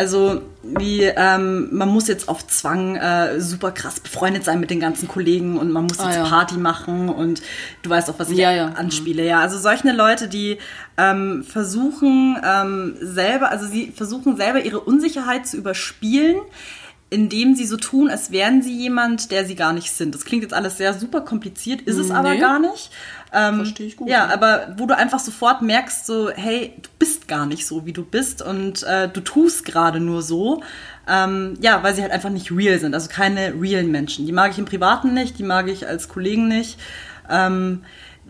Also wie ähm, man muss jetzt auf Zwang äh, super krass befreundet sein mit den ganzen Kollegen und man muss Ah, jetzt ja. Party machen und du weißt auch, was ich Ja, ja. anspiele. Ja, also solche Leute, die ähm, versuchen ähm, selber, also sie versuchen selber ihre Unsicherheit zu überspielen, indem sie so tun, als wären sie jemand, der sie gar nicht sind. Das klingt jetzt alles sehr super kompliziert, ist es aber Nee. gar nicht. Ähm, Verstehe ich gut, Ja, ja. aber wo du einfach sofort merkst, so, hey, du bist gar nicht so, wie du bist und äh, du tust gerade nur so. Ähm, ja, weil sie halt einfach nicht real sind, also keine realen Menschen. Die mag ich im Privaten nicht, die mag ich als Kollegen nicht. Ähm,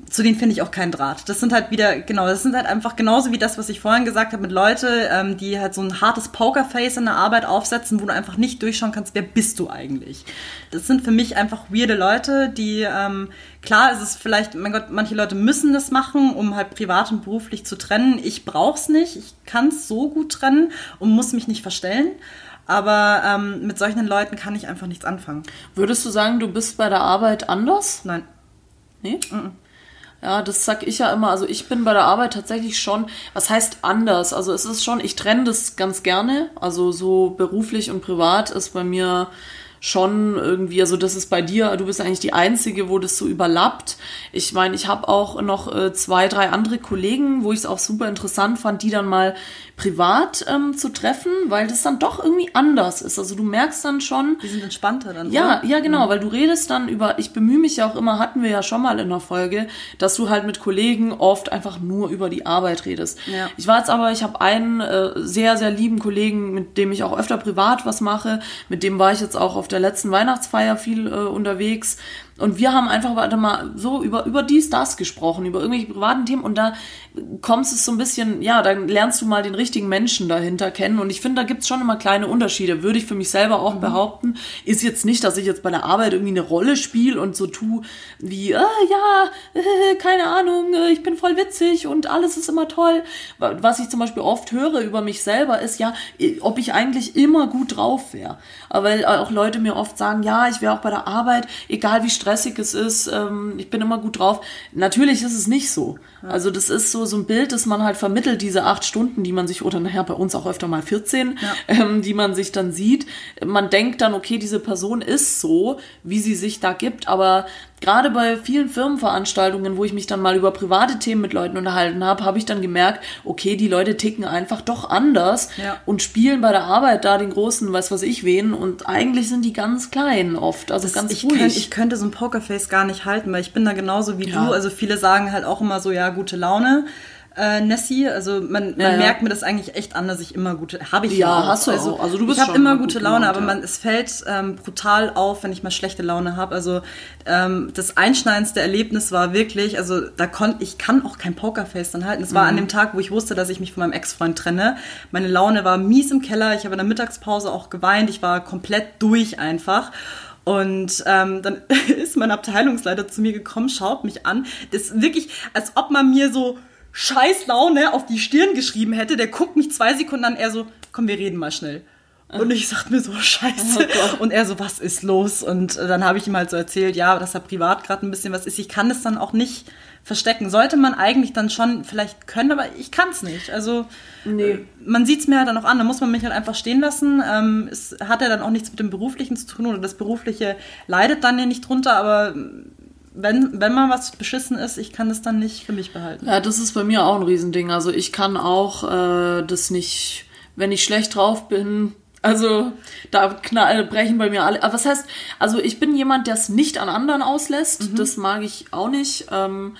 zu denen finde ich auch keinen Draht. Das sind halt wieder, genau, das sind halt einfach genauso wie das, was ich vorhin gesagt habe mit Leute, ähm, die halt so ein hartes Pokerface in der Arbeit aufsetzen, wo du einfach nicht durchschauen kannst, wer bist du eigentlich. Das sind für mich einfach weirde Leute, die, ähm, klar ist es vielleicht, mein Gott, manche Leute müssen das machen, um halt privat und beruflich zu trennen. Ich brauch's nicht, ich kann es so gut trennen und muss mich nicht verstellen. Aber ähm, mit solchen Leuten kann ich einfach nichts anfangen. Würdest du sagen, du bist bei der Arbeit anders? Nein. Nee? Ja, das sag ich ja immer. Also ich bin bei der Arbeit tatsächlich schon, was heißt anders? Also es ist schon, ich trenne das ganz gerne. Also so beruflich und privat ist bei mir schon irgendwie, also das ist bei dir, du bist eigentlich die Einzige, wo das so überlappt. Ich meine, ich habe auch noch äh, zwei, drei andere Kollegen, wo ich es auch super interessant fand, die dann mal privat ähm, zu treffen, weil das dann doch irgendwie anders ist. Also du merkst dann schon, Die sind entspannter dann. ja, oder? ja, genau, weil du redest dann über, ich bemühe mich ja auch immer, hatten wir ja schon mal in der Folge, dass du halt mit Kollegen oft einfach nur über die Arbeit redest. Ja. Ich war jetzt aber, ich habe einen äh, sehr, sehr lieben Kollegen, mit dem ich auch öfter privat was mache, mit dem war ich jetzt auch auf der letzten Weihnachtsfeier viel äh, unterwegs Und wir haben einfach warte mal so über, über dies, das gesprochen, über irgendwelche privaten Themen und da kommst es so ein bisschen, ja, dann lernst du mal den richtigen Menschen dahinter kennen und ich finde, da gibt's schon immer kleine Unterschiede, würde ich für mich selber auch mhm. behaupten. Ist jetzt nicht, dass ich jetzt bei der Arbeit irgendwie eine Rolle spiele und so tu wie, äh, ja, äh, keine Ahnung, äh, ich bin voll witzig und alles ist immer toll. Was ich zum Beispiel oft höre über mich selber ist, ja, ob ich eigentlich immer gut drauf wäre. Aber weil auch Leute mir oft sagen, ja, ich wäre auch bei der Arbeit, egal wie stressig es ist, ähm, ich bin immer gut drauf. Natürlich ist es nicht so. Also das ist so, so ein Bild, das man halt vermittelt, diese acht Stunden, die man sich, oder nachher bei uns auch öfter mal 14, ja. ähm, die man sich dann sieht. Man denkt dann, okay, diese Person ist so, wie sie sich da gibt, aber gerade bei vielen Firmenveranstaltungen, wo ich mich dann mal über private Themen mit Leuten unterhalten habe, habe ich dann gemerkt, okay, die Leute ticken einfach doch anders ja. und spielen bei der Arbeit da den großen, was weiß ich wen und eigentlich sind die ganz klein oft, also das, ganz ich ruhig. Könnt, ich könnte so ein Pokerface gar nicht halten, weil ich bin da genauso wie ja. du, also viele sagen halt auch immer so, ja, gute Laune. Äh, Nessie, also man, man ja, merkt mir das eigentlich echt an, dass ich immer gute, habe ich ja, hast du also, auch. Also du bist ich habe immer gute Laune, Laune, aber man, es fällt ähm, brutal auf, wenn ich mal schlechte Laune habe. Also ähm, das einschneidendste Erlebnis war wirklich, also da konnte ich kann auch kein Pokerface dann halten. Es war mhm. an dem Tag, wo ich wusste, dass ich mich von meinem Ex-Freund trenne. Meine Laune war mies im Keller. Ich habe in der Mittagspause auch geweint. Ich war komplett durch einfach. Und ähm, dann ist mein Abteilungsleiter zu mir gekommen, schaut mich an. Das ist wirklich, als ob man mir so scheiß Laune auf die Stirn geschrieben hätte. Der guckt mich zwei Sekunden an, er so, komm, wir reden mal schnell. Und ich sag mir so, scheiße. Oh und er so, was ist los? Und äh, dann habe ich ihm halt so erzählt, ja, dass er privat gerade ein bisschen was ist. Ich kann es dann auch nicht verstecken. Sollte man eigentlich dann schon vielleicht können, aber ich kann es nicht. Also nee. Äh, man sieht es mir halt dann auch an, da muss man mich halt einfach stehen lassen. Ähm, es hat ja dann auch nichts mit dem Beruflichen zu tun oder das Berufliche leidet dann ja nicht drunter, aber wenn, wenn mal was beschissen ist, ich kann das dann nicht für mich behalten. Ja, das ist bei mir auch ein Riesending. Also ich kann auch äh, das nicht, wenn ich schlecht drauf bin, also da knall, brechen bei mir alle. Aber was heißt, also ich bin jemand, der es nicht an anderen auslässt. Mhm. Das mag ich auch nicht. Ähm,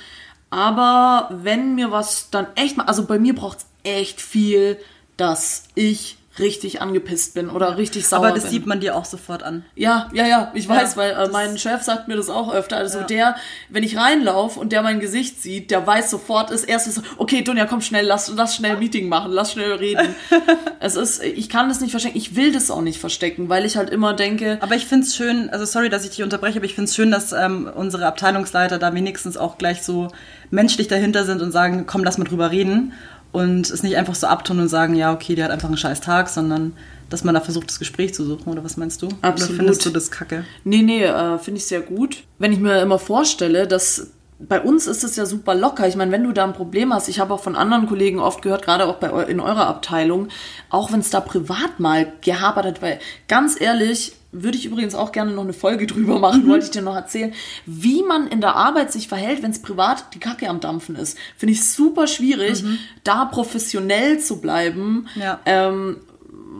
aber wenn mir was dann echt mal, also bei mir braucht es echt viel, dass ich richtig angepisst bin oder richtig sauer Aber das bin. sieht man dir auch sofort an. Ja, ja, ja, ich weiß, ja, weil äh, mein Chef sagt mir das auch öfter. Also ja. der, wenn ich reinlaufe und der mein Gesicht sieht, der weiß sofort, ist erstes so, okay, Dunja, komm schnell, lass, lass schnell Meeting machen, lass schnell reden. es ist, ich kann das nicht verstecken, ich will das auch nicht verstecken, weil ich halt immer denke. Aber ich find's schön, also sorry, dass ich dich unterbreche, aber ich find's schön, dass ähm, unsere Abteilungsleiter da wenigstens auch gleich so menschlich dahinter sind und sagen, komm, lass mal drüber reden und es nicht einfach so abtun und sagen, ja, okay, die hat einfach einen scheiß Tag, sondern dass man da versucht, das Gespräch zu suchen, oder was meinst du? Absolut. Oder findest du das kacke? Nee, nee, äh, finde ich sehr gut. Wenn ich mir immer vorstelle, dass bei uns ist es ja super locker. Ich meine, wenn du da ein Problem hast, ich habe auch von anderen Kollegen oft gehört, gerade auch bei in eurer Abteilung, auch wenn es da privat mal gehapert hat, weil ganz ehrlich, würde ich übrigens auch gerne noch eine Folge drüber machen, mhm. wollte ich dir noch erzählen, wie man in der Arbeit sich verhält, wenn es privat die Kacke am Dampfen ist. Finde ich super schwierig, mhm. da professionell zu bleiben. Ja. Ähm,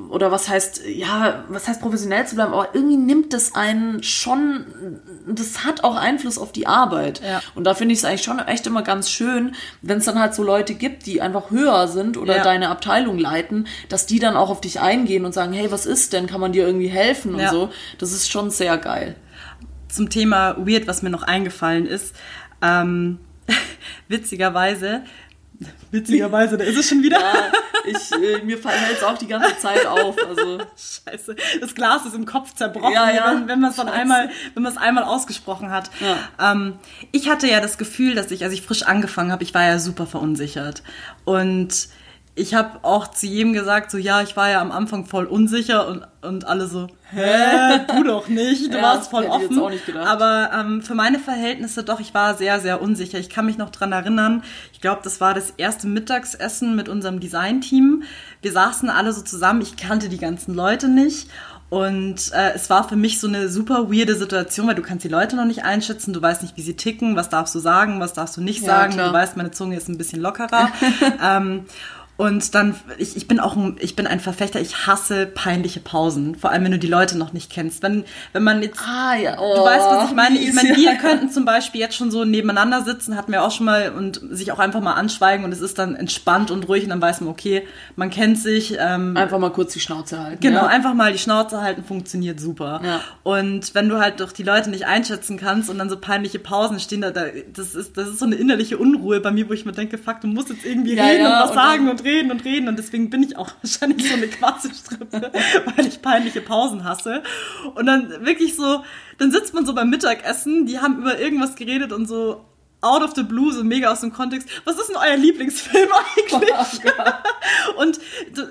oder was heißt, ja, was heißt professionell zu bleiben, aber irgendwie nimmt das einen schon, das hat auch Einfluss auf die Arbeit. Ja. Und da finde ich es eigentlich schon echt immer ganz schön, wenn es dann halt so Leute gibt, die einfach höher sind oder ja. deine Abteilung leiten, dass die dann auch auf dich eingehen und sagen, hey, was ist denn, kann man dir irgendwie helfen und ja. so. Das ist schon sehr geil. Zum Thema Weird, was mir noch eingefallen ist, ähm, witzigerweise, Witzigerweise, da ist es schon wieder. Ja, ich, äh, mir fällt jetzt auch die ganze Zeit auf. Also. Scheiße, das Glas ist im Kopf zerbrochen, ja, ja. wenn, wenn man es dann einmal, wenn man es einmal ausgesprochen hat. Ja. Ähm, ich hatte ja das Gefühl, dass ich, als ich frisch angefangen habe, ich war ja super verunsichert. Und ich habe auch zu jedem gesagt, so ja, ich war ja am Anfang voll unsicher und, und alle so, hä, du doch nicht, du ja, warst voll offen. Aber ähm, für meine Verhältnisse doch, ich war sehr, sehr unsicher. Ich kann mich noch dran erinnern, ich glaube, das war das erste Mittagsessen mit unserem Designteam. Wir saßen alle so zusammen, ich kannte die ganzen Leute nicht. Und äh, es war für mich so eine super weirde Situation, weil du kannst die Leute noch nicht einschätzen, du weißt nicht, wie sie ticken, was darfst du sagen, was darfst du nicht ja, sagen. Klar. Du weißt, meine Zunge ist ein bisschen lockerer. ähm, Und dann, ich, ich bin auch ein, ich bin ein Verfechter, ich hasse peinliche Pausen. Vor allem, wenn du die Leute noch nicht kennst. Wenn, wenn man jetzt, Ah, ja. du weißt, was ich meine. Ich meine, wir könnten zum Beispiel jetzt schon so nebeneinander sitzen, hatten wir auch schon mal und sich auch einfach mal anschweigen und es ist dann entspannt und ruhig und dann weiß man, okay, man kennt sich, ähm, Einfach mal kurz die Schnauze halten. Genau, ja. einfach mal die Schnauze halten, funktioniert super. Ja. Und wenn du halt doch die Leute nicht einschätzen kannst und dann so peinliche Pausen stehen, da, da das, ist, das ist so eine innerliche Unruhe bei mir, wo ich mir denke, fuck, du musst jetzt irgendwie reden und was und sagen und reden und reden. Und deswegen bin ich auch wahrscheinlich so eine Quasselstrippe, weil ich peinliche Pausen hasse. Und dann wirklich so, dann sitzt man so beim Mittagessen, die haben über irgendwas geredet und so out of the blue, so mega aus dem Kontext. Was ist denn euer Lieblingsfilm eigentlich? Und,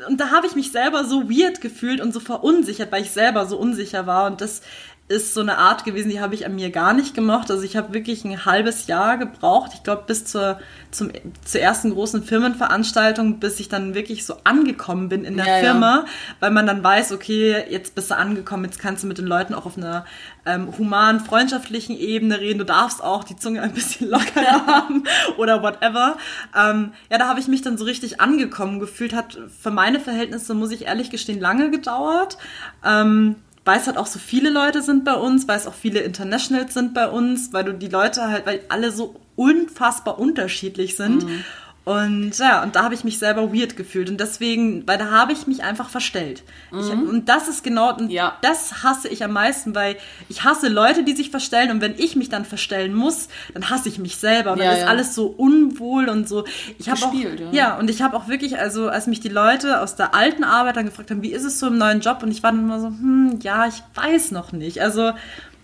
und da habe ich mich selber so weird gefühlt und so verunsichert, weil ich selber so unsicher war. Und das ist so eine Art gewesen, die habe ich an mir gar nicht gemocht. Also ich habe wirklich ein halbes Jahr gebraucht, ich glaube bis zur, zum, zur ersten großen Firmenveranstaltung, bis ich dann wirklich so angekommen bin in der Ja, ja. Firma, weil man dann weiß, okay, jetzt bist du angekommen, jetzt kannst du mit den Leuten auch auf einer ähm, humanen, freundschaftlichen Ebene reden. Du darfst auch die Zunge ein bisschen locker haben oder whatever. Ähm, ja, da habe ich mich dann so richtig angekommen gefühlt. Hat für meine Verhältnisse, muss ich ehrlich gestehen, lange gedauert. Ähm, weiß halt auch so viele Leute sind bei uns, weiß auch viele Internationals sind bei uns, weil du die Leute halt, weil alle so unfassbar unterschiedlich sind. Mhm. Und ja, und da habe ich mich selber weird gefühlt. Und deswegen, weil da habe ich mich einfach verstellt. Ich, und das ist genau, und Mhm. Ja. das hasse ich am meisten, weil ich hasse Leute, die sich verstellen. Und wenn ich mich dann verstellen muss, dann hasse ich mich selber. Und Ja, dann ist ja. alles so unwohl und so. Ich habe auch, ja, und ich habe auch wirklich, also als mich die Leute aus der alten Arbeit dann gefragt haben, wie ist es so im neuen Job? Und ich war dann immer so, hm, ja, ich weiß noch nicht. Also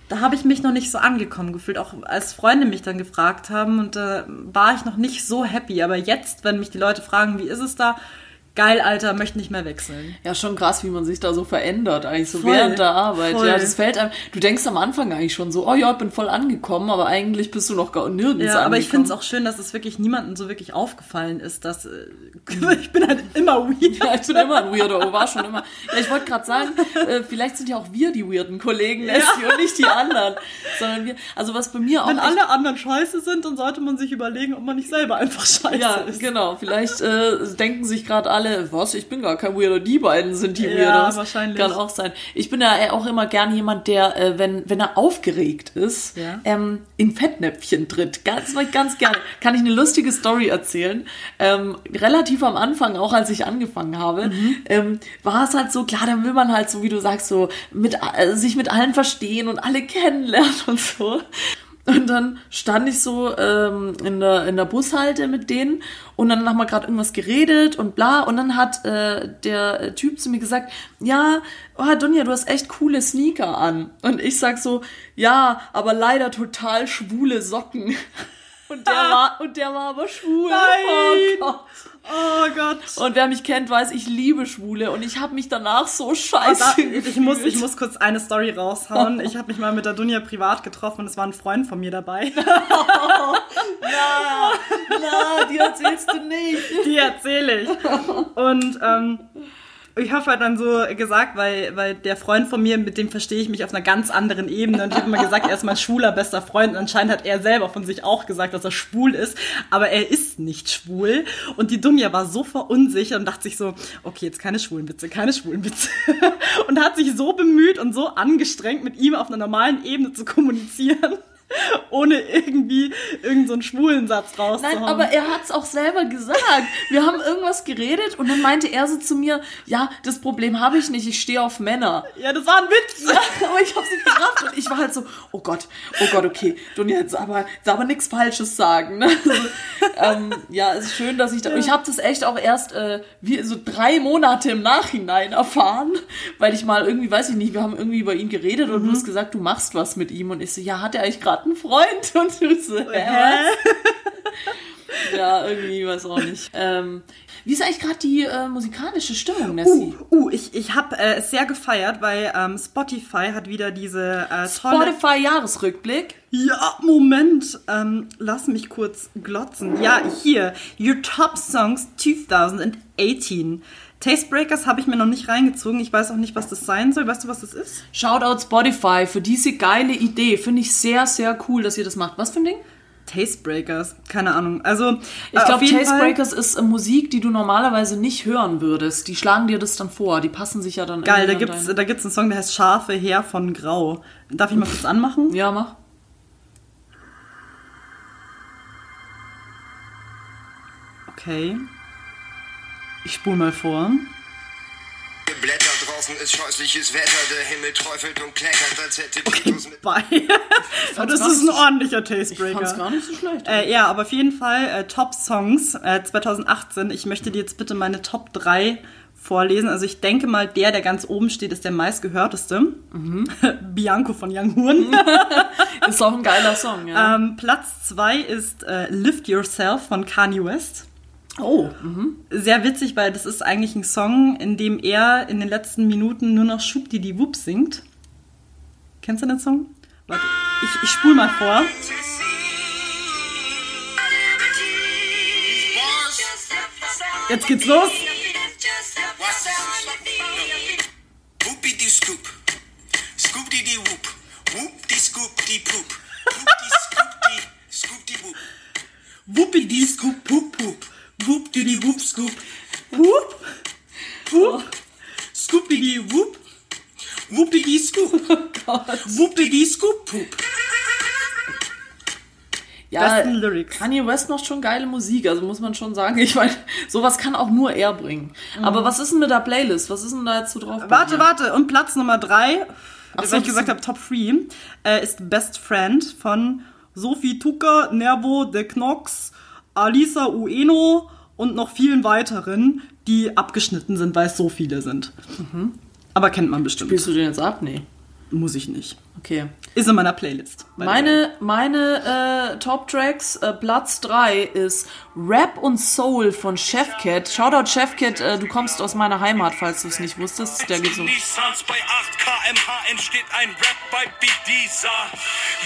da habe ich mich noch nicht so angekommen gefühlt, auch als Freunde mich dann gefragt haben und da war ich noch nicht so happy. Aber jetzt, wenn mich die Leute fragen, wie ist es da? Geil, Alter, möchte nicht mehr wechseln. Ja, schon krass, wie man sich da so verändert, eigentlich so Voll, während der Arbeit. voll. Ja, das fällt einem. Du denkst am Anfang eigentlich schon so, oh ja, ich bin voll angekommen, aber eigentlich bist du noch gar nirgends Ja, aber ich finde es angekommen. auch schön, dass es wirklich niemandem so wirklich aufgefallen ist, dass äh, ich bin halt immer weird. Ja, ich bin immer ein Weirdo, war schon immer. Ja, ich wollte gerade sagen, äh, vielleicht sind ja auch wir die weirden Kollegen, Nessie, und nicht die anderen. Sondern wir, also was bei mir auch Wenn alle anderen scheiße sind, dann sollte man sich überlegen, ob man nicht selber einfach scheiße Ja, ist. genau. Vielleicht äh, denken sich gerade alle, was, ich bin gar kein Weirdo, die beiden sind die Ja, Weirdos. wahrscheinlich. Kann auch sein. Ich bin ja auch immer gern jemand, der, äh, wenn, wenn er aufgeregt ist, Ja. ähm, in Fettnäpfchen tritt. Ganz, ganz gerne. Kann ich eine lustige Story erzählen. Ähm, relativ am Anfang, auch als ich angefangen habe, Mhm. ähm, war es halt so, klar, dann will man halt so, wie du sagst, so mit, äh, sich mit allen verstehen und alle kennenlernen und so. Und dann stand ich so ähm, in, der, in der Bushalte mit denen und dann haben wir gerade irgendwas geredet und bla. Und dann hat äh, der Typ zu mir gesagt, ja, oh, Dunja, du hast echt coole Sneaker an. Und ich sag so, ja, aber leider total schwule Socken. Und der war, und der war aber schwul. Nein. Oh Gott. Oh Gott. Und wer mich kennt, weiß, ich liebe Schwule. Und ich habe mich danach so Oh, scheiße da, ich, muss, ich gefühlt. muss kurz eine Story raushauen. Ich habe mich mal mit der Dunja privat getroffen und es war ein Freund von mir dabei. Na, na, die erzählst du nicht. Die erzähle ich. Und ähm, ich habe halt dann so gesagt, weil, weil der Freund von mir, mit dem verstehe ich mich auf einer ganz anderen Ebene. Und ich habe immer gesagt, er ist mein schwuler bester Freund. Und anscheinend hat er selber von sich auch gesagt, dass er schwul ist. Aber er ist nicht schwul. Und die Dunja war so verunsichert und dachte sich so, okay, jetzt keine schwulen Witze, keine schwulen Witze. Und hat sich so bemüht und so angestrengt, mit ihm auf einer normalen Ebene zu kommunizieren. Ohne irgendwie irgendeinen so einen schwulen Satz rauszuhauen. Nein, aber er hat's auch selber gesagt. Wir haben irgendwas geredet und dann meinte er so zu mir, ja, das Problem habe ich nicht, ich stehe auf Männer. ja, das war ein Witz. Ja, aber ich habe sie gerafft und ich war halt so, oh Gott, oh Gott, okay, du jetzt aber, jetzt aber nichts Falsches sagen. Ne? Also, ähm, ja, es ist schön, dass ich da, ich habe das echt auch erst äh, wie so drei Monate im Nachhinein erfahren, weil ich mal irgendwie, weiß ich nicht, wir haben irgendwie über ihn geredet und du hast gesagt, du machst was mit ihm und ich so, ja, hat er eigentlich gerade einen Freund und du so, hä? Ja, irgendwie, weiß auch nicht. Ähm, wie ist eigentlich gerade die äh, musikalische Stimmung, Nessie? Uh, uh, ich, ich habe äh, es sehr gefeiert, weil ähm, Spotify hat wieder diese äh, tolle... Spotify-Jahresrückblick. Ja, Moment. Ähm, lass mich kurz glotzen. Ja, hier. Your Top Songs 2018. Tastebreakers habe ich mir noch nicht reingezogen. Ich weiß auch nicht, was das sein soll. Weißt du, was das ist? Shoutout Spotify für diese geile Idee. Finde ich sehr, sehr cool, dass ihr das macht. Was für ein Ding? Tastebreakers, keine Ahnung. Also Ich glaube, Tastebreakers ist äh, Musik, die du normalerweise nicht hören würdest. Die schlagen dir das dann vor. Die passen sich ja dann Geil, da gibt's, da gibt's einen Song, der heißt Schafe Heer von Grau. Darf ich mal kurz anmachen? Ja, mach. Okay. Ich spule mal vor. Blätter draußen ist scheußliches Wetter, der Himmel träufelt und kleckert, als hätte Titus mit Bye. Das ist ein ordentlicher Ich fand's Tastebreaker. gar nicht so schlecht. Äh, ja, aber auf jeden Fall äh, Top-Songs äh, 2018. Ich möchte dir jetzt bitte meine Top 3 vorlesen. Also ich denke mal, der, der ganz oben steht, ist der meistgehörteste. Mhm. Bianco von Young Horn. Ist auch ein geiler Song, ja. ähm, Platz 2 ist äh, Lift Yourself von Kanye West. Oh, mhm. Sehr witzig, weil das ist eigentlich ein Song, in dem er in den letzten Minuten nur noch Schubdidi Wup singt. Kennst du den Song? Warte, ich, ich spul mal vor. Jetzt geht's los. Whoopity scoop, scoop die whoop, whoop die scoop poop, whoop die scoop scoop die whoop. Wuppidi scoop poop. Wupp didi wupp scoop. Poop. Ja, Besten Lyrics. Kanye West macht schon geile Musik, also muss man schon sagen. Ich meine, sowas kann auch nur er bringen. Aber was ist denn mit der Playlist? Was ist denn da jetzt so drauf? Mhm. Warte, warte. Und Platz Nummer drei, Ach weil ich gesagt habe, Top 3, äh, ist Best Friend von Sophie Tucker, Nervo de Knox, Alisa Ueno und noch vielen weiteren, die abgeschnitten sind, weil es so viele sind. Aber kennt man bestimmt. Spielst du den jetzt ab? Nee. Muss ich nicht. Okay. Ist in meiner Playlist. Meine, meine äh, Top-Tracks, äh, Platz 3 ist Rap und Soul von Chefcat. Shoutout Chefcat, äh, du kommst aus meiner Heimat, falls du es nicht wusstest. Der geht so. Nissans bei 8 kmh entsteht ein Rap bei Big Dieser.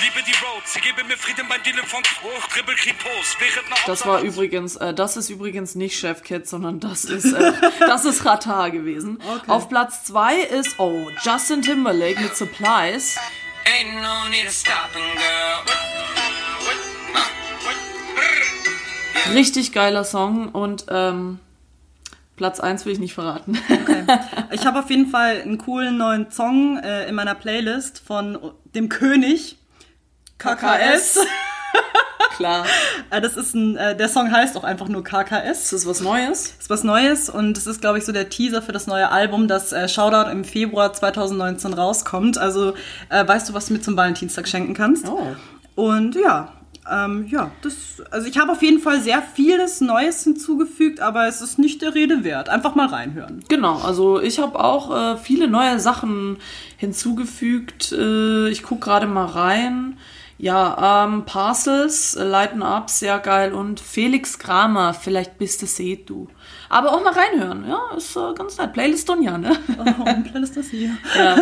Liebe die Roads, sie geben mir Frieden beim Dealen von Hoch, Dribbel Kripos, Das war übrigens, äh, das ist übrigens nicht Chefcat, sondern das ist, äh, das ist Ratar gewesen. Auf Platz 2 ist, oh, Justin Timberlake mit Supplies. Ain't no need of stopping, girl. Richtig geiler Song und ähm, Platz 1 will ich nicht verraten. Ich habe auf jeden Fall einen coolen neuen Song äh, in meiner Playlist von dem König KKS. Klar. Äh, das ist ein, äh, der Song heißt auch einfach nur KKS. Ist das was Neues? ist was Neues und es ist, glaube ich, so der Teaser für das neue Album, das äh, Shoutout im Februar 2019 rauskommt. Also äh, weißt du, was du mir zum Valentinstag schenken kannst? Oh. Und ja, ähm, ja, das, also ich habe auf jeden Fall sehr vieles Neues hinzugefügt, aber es ist nicht der Rede wert. Einfach mal reinhören. Genau, also ich habe auch äh, viele neue Sachen hinzugefügt. Äh, ich gucke gerade mal rein. Ja, ähm, Parcels, äh, Lighten Up, sehr geil. Und Felix Kramer, vielleicht bist du seht du. Aber auch mal reinhören, ja, ist äh, ganz nett. Playlist Donja, ne? Oh, Playlist das hier. ja,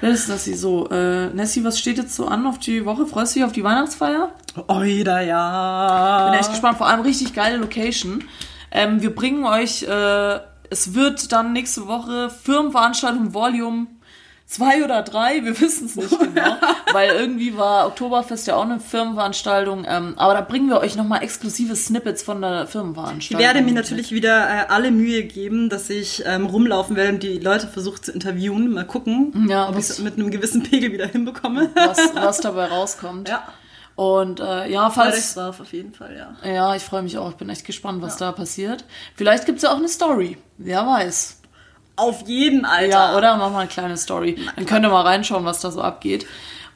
Playlist Nessie so. Äh, Nessie, was steht jetzt so an auf die Woche? Freust du dich auf die Weihnachtsfeier? Oida, ja. Bin echt gespannt, vor allem richtig geile Location. Ähm, wir bringen euch, äh, es wird dann nächste Woche Firmenveranstaltung Volume 2 oder 3, wir wissen es nicht genau, weil irgendwie war Oktoberfest ja auch eine Firmenveranstaltung, ähm, aber da bringen wir euch nochmal exklusive Snippets von der Ich Firmenveranstaltung. werde mir natürlich wieder äh, alle Mühe geben, dass ich ähm, rumlaufen werde und die Leute versuche zu interviewen. Mal gucken, Ja, ob ich es mit einem gewissen Pegel wieder hinbekomme. was, was dabei rauskommt. Ja. Und äh, ja, falls... drauf, auf jeden Fall, ja. Ja, ich freue mich auch. Ich bin echt gespannt, was da passiert. Vielleicht gibt's ja auch eine Story. Wer weiß. Auf jeden, Alter. Ja, oder? Mach mal eine kleine Story. Dann könnt ihr mal reinschauen, was da so abgeht.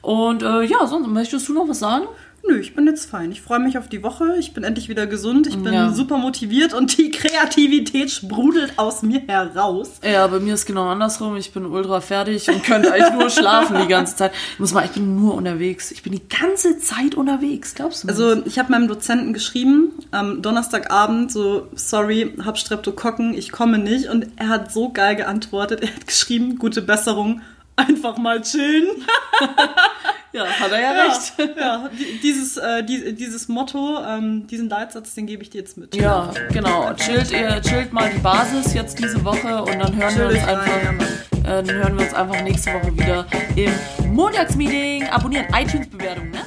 Und äh, ja, sonst möchtest du noch was sagen? Nö, ich bin jetzt fein. Ich freue mich auf die Woche. Ich bin endlich wieder gesund. Ich bin Ja. super motiviert und die Kreativität sprudelt aus mir heraus. Ja, bei mir ist genau andersrum. Ich bin ultra fertig und könnte eigentlich nur schlafen die ganze Zeit. Ich muss mal, ich bin nur unterwegs. Ich bin die ganze Zeit unterwegs, glaubst du? mir Also ich habe meinem Dozenten geschrieben am Donnerstagabend so, sorry, hab Streptokokken, ich komme nicht. Und er hat so geil geantwortet. Er hat geschrieben, gute Besserung, einfach mal chillen. ja, hat er ja, recht. Ja, die- dieses, äh, die, dieses Motto, ähm, diesen Leitsatz, den gebe ich dir jetzt mit. Ja, genau. Chillt ihr, chillt mal die Basis jetzt diese Woche und dann hören wir uns ja, einfach, äh, dann hören wir uns einfach nächste Woche wieder im Montagsmeeting. Abonnieren, iTunes-Bewertung, ne?